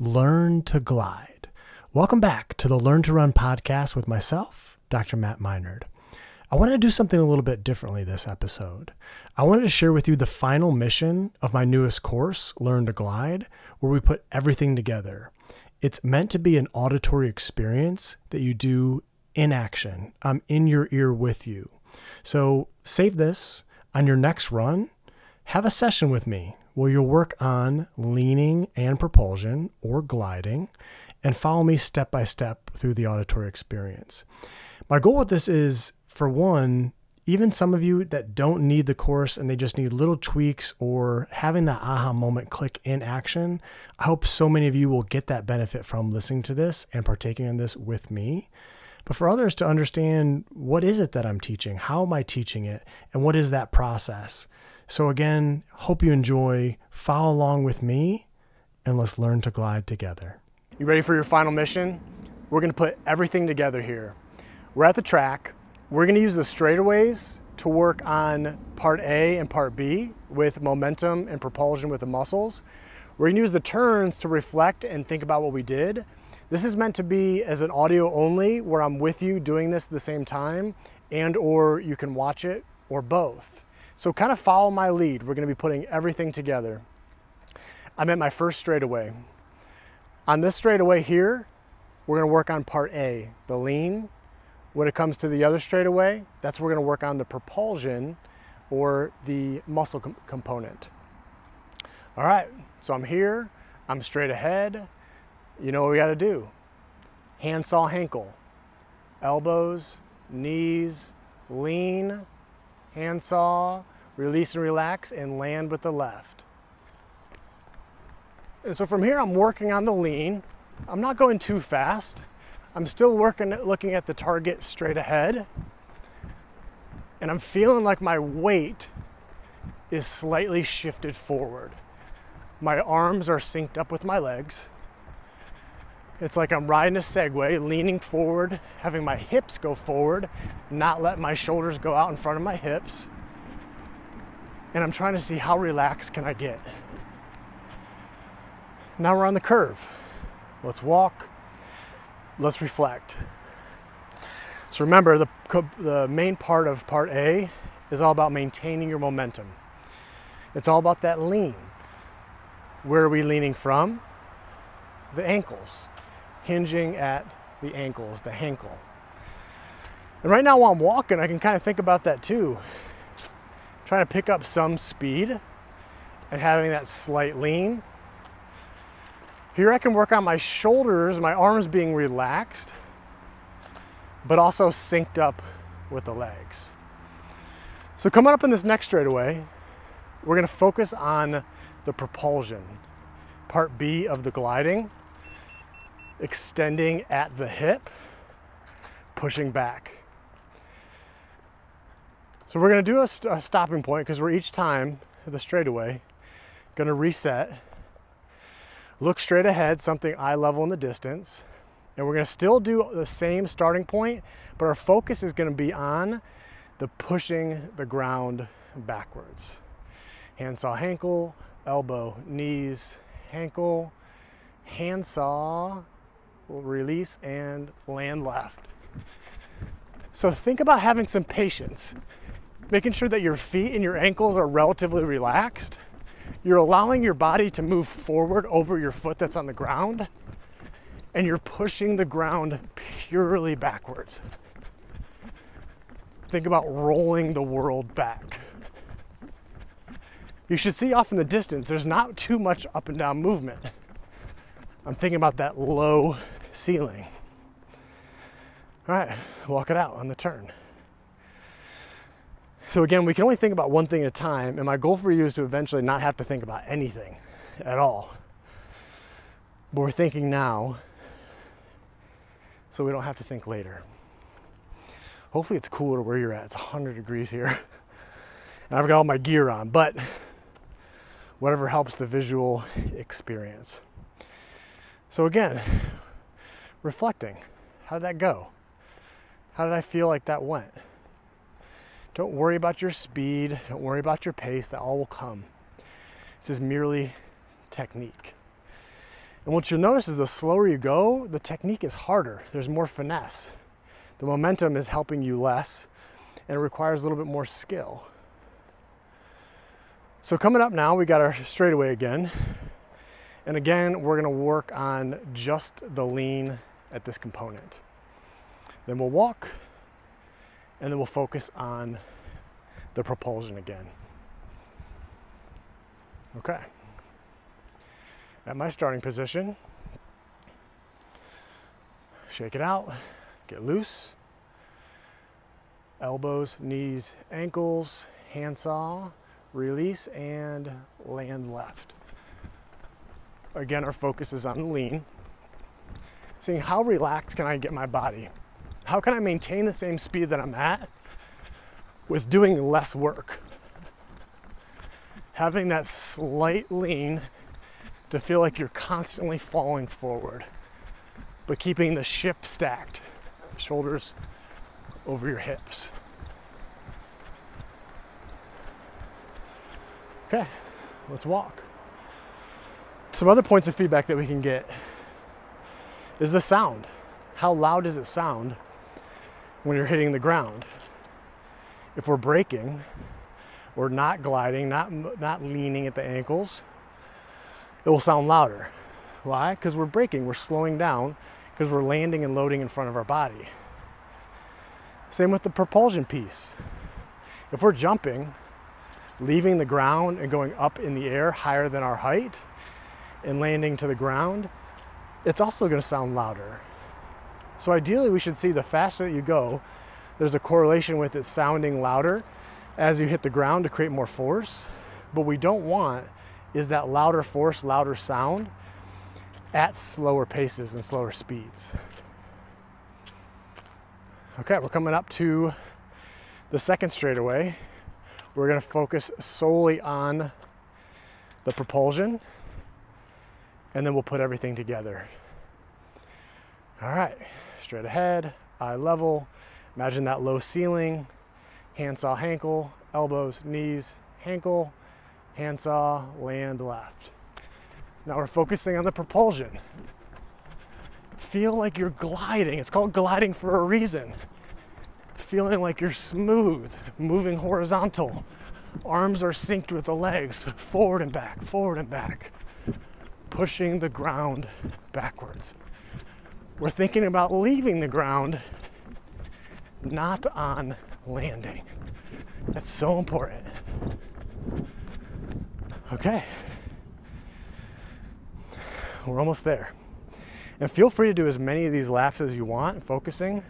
Learn to Glide. Welcome back to the Learn to Run podcast with myself, Dr. Matt Minard. I wanted to do something a little bit differently this episode. I wanted to share with you the final mission of my newest course, Learn to Glide, where we put everything together. It's meant to be an auditory experience that you do in action. I'm in your ear with you. So save this on your next run. Have a session with me where you'll work on leaning and propulsion or gliding and follow me step by step through the auditory experience. My goal with this is for one, even some of you that don't need the course and they just need little tweaks or having that aha moment click in action, I hope so many of you will get that benefit from listening to this and partaking in this with me. But for others to understand what is it that I'm teaching? How am I teaching it? And what is that process? So again, hope you enjoy. Follow along with me and let's learn to glide together. You ready for your final mission? We're going to put everything together here. We're at the track. We're going to use the straightaways to work on part A and part B with momentum and propulsion with the muscles. We're going to use the turns to reflect and think about what we did. This is meant to be as an audio only where I'm with you doing this at the same time and or you can watch it or both. So kind of follow my lead. We're going to be putting everything together. I'm at my first straightaway. On this straightaway here, we're going to work on part A, the lean, when it comes to the other straightaway, that's where we're gonna work on the propulsion or the muscle com- component. All right, so I'm here, I'm straight ahead. You know what we gotta do? Handsaw hankle, elbows, knees, lean, handsaw, release and relax, and land with the left. And so from here, I'm working on the lean. I'm not going too fast. I'm still working looking at the target straight ahead. And I'm feeling like my weight is slightly shifted forward. My arms are synced up with my legs. It's like I'm riding a Segway, leaning forward, having my hips go forward, not let my shoulders go out in front of my hips. And I'm trying to see how relaxed can I get. Now we're on the curve. Let's walk, let's reflect. So remember, the, the main part of part A is all about maintaining your momentum. It's all about that lean. Where are we leaning from? The ankles, hinging at the ankles, the hankle. And right now, while I'm walking, I can kind of think about that too. Trying to pick up some speed and having that slight lean here I can work on my shoulders, my arms being relaxed, but also synced up with the legs. So coming up in this next straightaway, we're gonna focus on the propulsion, part B of the gliding, extending at the hip, pushing back. So we're gonna do a, st- a stopping point because we're each time the straightaway gonna reset Look straight ahead, something eye level in the distance. And we're gonna still do the same starting point, but our focus is gonna be on the pushing the ground backwards. Handsaw, hankle, elbow, knees, hankle, handsaw, release, and land left. So think about having some patience, making sure that your feet and your ankles are relatively relaxed you're allowing your body to move forward over your foot that's on the ground, and you're pushing the ground purely backwards. Think about rolling the world back. You should see off in the distance, there's not too much up and down movement. I'm thinking about that low ceiling. All right, walk it out on the turn. So again, we can only think about one thing at a time, and my goal for you is to eventually not have to think about anything at all. But we're thinking now, so we don't have to think later. Hopefully, it's cooler where you're at. It's 100 degrees here, and I've got all my gear on, but whatever helps the visual experience. So, again, reflecting how did that go? How did I feel like that went? Don't worry about your speed, don't worry about your pace, that all will come. This is merely technique. And what you'll notice is the slower you go, the technique is harder. There's more finesse. The momentum is helping you less, and it requires a little bit more skill. So, coming up now, we got our straightaway again. And again, we're gonna work on just the lean at this component. Then we'll walk, and then we'll focus on the propulsion again. Okay. At my starting position, shake it out, get loose. Elbows, knees, ankles, handsaw, release, and land left. Again, our focus is on lean. Seeing how relaxed can I get my body? How can I maintain the same speed that I'm at with doing less work? Having that slight lean to feel like you're constantly falling forward, but keeping the ship stacked, shoulders over your hips. Okay, let's walk. Some other points of feedback that we can get is the sound. How loud does it sound when you're hitting the ground? If we're braking, or not gliding, not, not leaning at the ankles, it will sound louder. Why? Because we're braking, we're slowing down, because we're landing and loading in front of our body. Same with the propulsion piece. If we're jumping, leaving the ground and going up in the air higher than our height and landing to the ground, it's also going to sound louder. So ideally, we should see the faster that you go, there's a correlation with it sounding louder as you hit the ground to create more force. But we don't want is that louder force, louder sound at slower paces and slower speeds. Okay, we're coming up to the second straightaway. We're going to focus solely on the propulsion and then we'll put everything together. All right, straight ahead, eye level. Imagine that low ceiling, handsaw hankle, elbows, knees, hankle, handsaw, land left. Now we're focusing on the propulsion feel like you're gliding. It's called gliding for a reason. Feeling like you're smooth, moving horizontal. Arms are synced with the legs, forward and back, forward and back. Pushing the ground backwards. We're thinking about leaving the ground, not on landing. That's so important. Okay. We're almost there. And feel free to do as many of these laps as you want, focusing.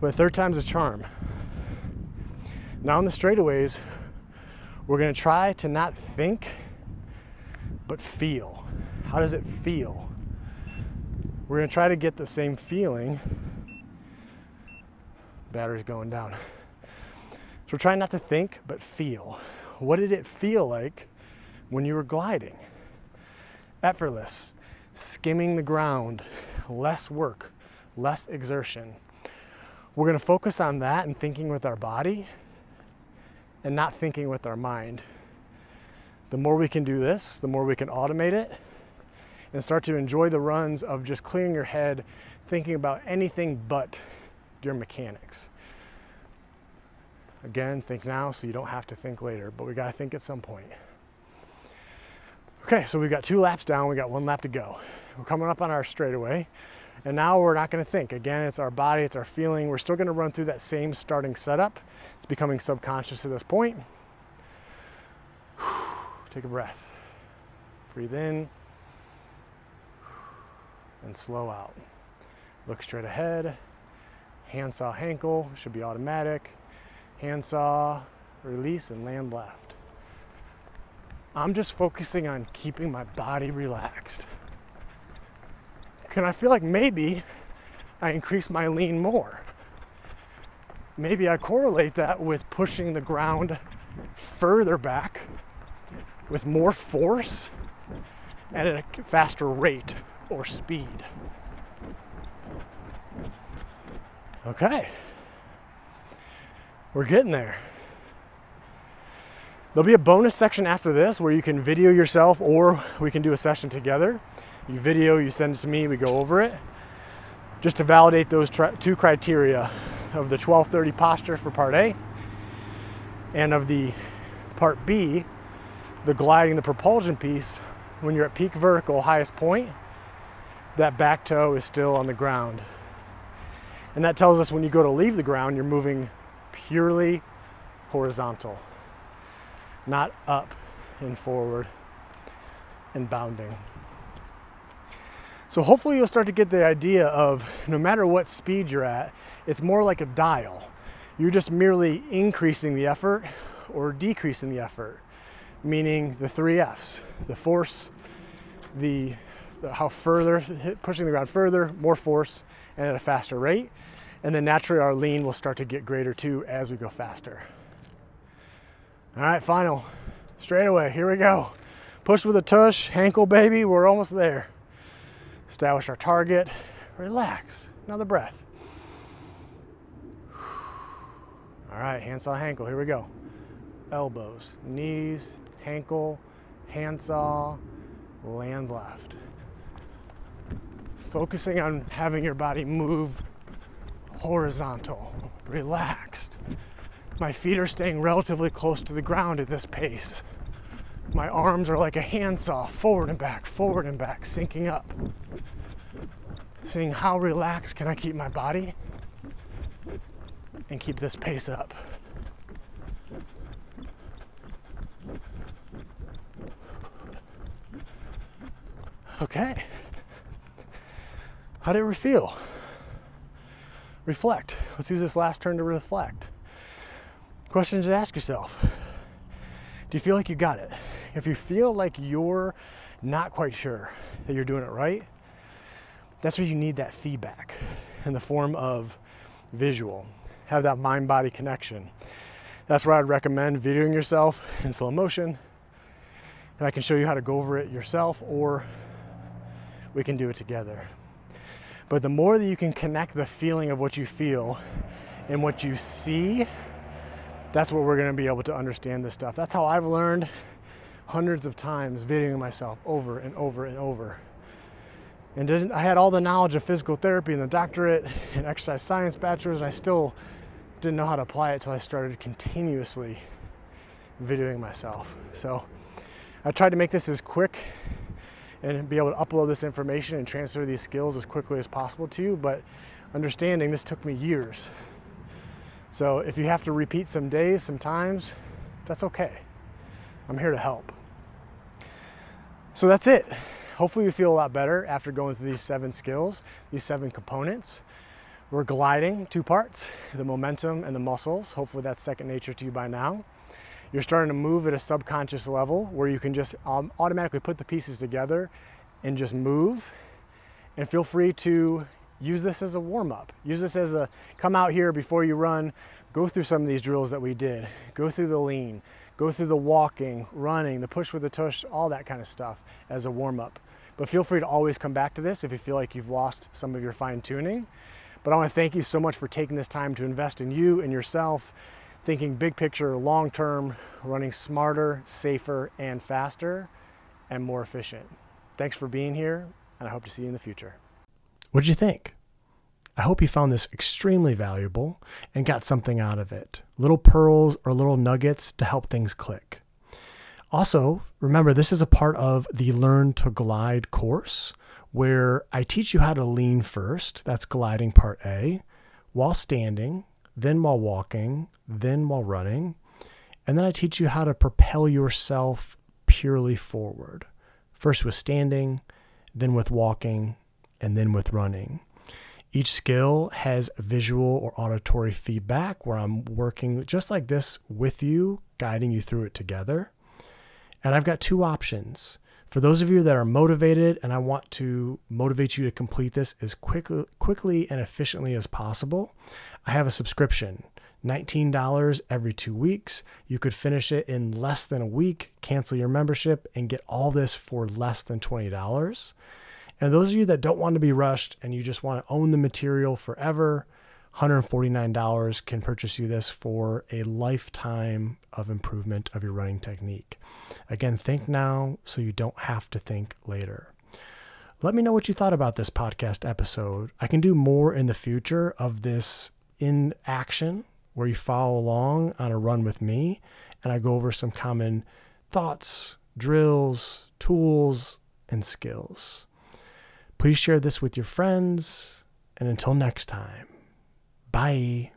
But third time's a charm. Now on the straightaways, we're gonna try to not think, but feel. How does it feel? We're gonna try to get the same feeling. Battery's going down. So we're trying not to think, but feel. What did it feel like when you were gliding? Effortless, skimming the ground, less work, less exertion. We're to focus on that and thinking with our body and not thinking with our mind. The more we can do this, the more we can automate it and start to enjoy the runs of just clearing your head, thinking about anything but your mechanics. Again, think now so you don't have to think later, but we got to think at some point. Okay, so we've got two laps down, we got one lap to go. We're coming up on our straightaway, and now we're not gonna think. Again, it's our body, it's our feeling. We're still gonna run through that same starting setup. It's becoming subconscious at this point. Take a breath. Breathe in and slow out. Look straight ahead. Handsaw hankle should be automatic. Handsaw, release, and land left. I'm just focusing on keeping my body relaxed. Can I feel like maybe I increase my lean more? Maybe I correlate that with pushing the ground further back with more force and at a faster rate or speed. Okay. We're getting there. There'll be a bonus section after this where you can video yourself or we can do a session together. You video, you send it to me, we go over it. Just to validate those tri- two criteria of the 1230 posture for part A and of the part B, the gliding, the propulsion piece, when you're at peak vertical, highest point, that back toe is still on the ground. And that tells us when you go to leave the ground, you're moving purely horizontal, not up and forward and bounding. So hopefully you'll start to get the idea of no matter what speed you're at, it's more like a dial. You're just merely increasing the effort or decreasing the effort, meaning the three F's the force, the, the how further, pushing the ground further, more force, and at a faster rate. And then naturally, our lean will start to get greater too as we go faster. All right, final. Straight away, here we go. Push with a tush, ankle baby, we're almost there. Establish our target, relax, another breath. All right, handsaw, ankle, here we go. Elbows, knees, ankle, handsaw, land left. Focusing on having your body move horizontal, relaxed. My feet are staying relatively close to the ground at this pace. My arms are like a handsaw, forward and back, forward and back, syncing up. Seeing how relaxed can I keep my body and keep this pace up. Okay. How did it feel? Reflect. Let's use this last turn to reflect. Questions to ask yourself. Do you feel like you got it? If you feel like you're not quite sure that you're doing it right, that's where you need that feedback in the form of visual. Have that mind body connection. That's where I'd recommend videoing yourself in slow motion. And I can show you how to go over it yourself or we can do it together. But the more that you can connect the feeling of what you feel and what you see, that's what we're going to be able to understand this stuff. That's how I've learned hundreds of times videoing myself over and over and over. And didn't, I had all the knowledge of physical therapy and the doctorate and exercise science bachelor's, and I still didn't know how to apply it until I started continuously videoing myself. So I tried to make this as quick and be able to upload this information and transfer these skills as quickly as possible to you. But understanding this took me years. So if you have to repeat some days, some times, that's okay. I'm here to help. So that's it. Hopefully, you feel a lot better after going through these seven skills, these seven components. We're gliding two parts the momentum and the muscles. Hopefully, that's second nature to you by now you're starting to move at a subconscious level where you can just um, automatically put the pieces together and just move. And feel free to use this as a warm up. Use this as a come out here before you run, go through some of these drills that we did. Go through the lean, go through the walking, running, the push with the tush, all that kind of stuff as a warm up. But feel free to always come back to this if you feel like you've lost some of your fine tuning. But I want to thank you so much for taking this time to invest in you and yourself thinking big picture, long term, running smarter, safer, and faster, and more efficient. Thanks for being here, and I hope to see you in the future. What'd you think? I hope you found this extremely valuable and got something out of it little pearls or little nuggets to help things click. Also, remember, this is a part of the Learn to Glide course where I teach you how to lean first. That's gliding part A, while standing, then while walking, then while running. And then I teach you how to propel yourself purely forward. First with standing, then with walking, and then with running. Each skill has visual or auditory feedback where I'm working just like this with you, guiding you through it together. And I've got two options. For those of you that are motivated and I want to motivate you to complete this as quickly, quickly and efficiently as possible, I have a subscription. $19 every two weeks. You could finish it in less than a week, cancel your membership, and get all this for less than $20. And those of you that don't want to be rushed and you just want to own the material forever, $149 can purchase you this for a lifetime of improvement of your running technique. Again, think now so you don't have to think later. Let me know what you thought about this podcast episode. I can do more in the future of this in action where you follow along on a run with me and I go over some common thoughts, drills, tools, and skills. Please share this with your friends. And until next time, bye.